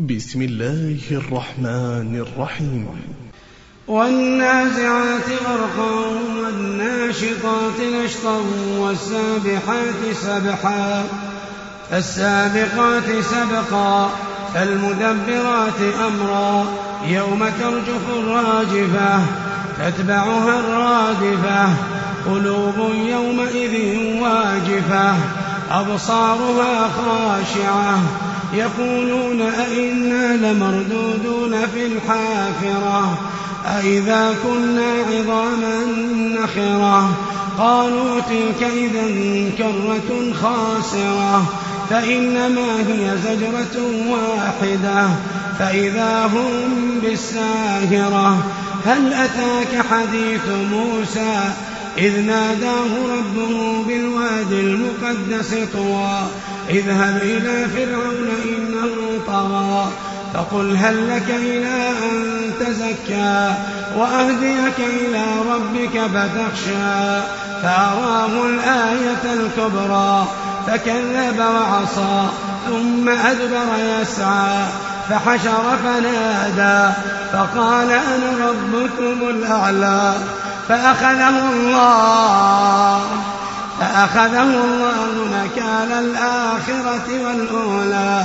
بسم الله الرحمن الرحيم. والنازعات غرقا والناشطات نشطا والسابحات سبحا فالسابقات سبقا فالمدبرات أمرا يوم ترجف الراجفة تتبعها الرادفة قلوب يومئذ واجفة أبصارها خاشعة يقولون أئنا لمردودون في الحافرة؟ أئذا كنا عظاما نخرة؟ قالوا تلك إذا كرة خاسرة فإنما هي زجرة واحدة فإذا هم بالساهرة. هل أتاك حديث موسى؟ إذ ناداه ربه بالواد المقدس طوى. اذهب إلى فرعون فقل هل لك إلى أن تزكى وأهديك إلى ربك فتخشى فأراه الآية الكبرى فكذب وعصى ثم أدبر يسعى فحشر فنادى فقال أنا ربكم الأعلى فأخذه الله فأخذه الله نكال الآخرة والأولى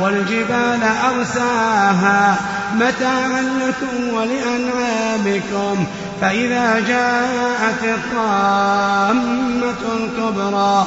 والجبال أرساها متاعا لكم ولأنعامكم. فإذا جاءت الطامة الكبرى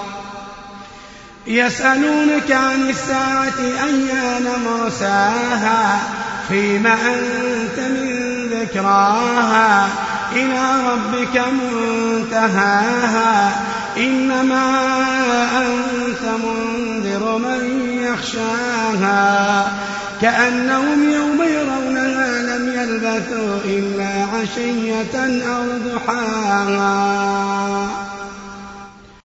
يسألونك عن الساعة أيان مرساها؟ فيما أنت من ذكراها؟ إلى ربك منتهاها. إنما أنت منذر من يخشاها. كأنهم يوم يرونها لم يلبثوا إلا عشية أو ضحاها.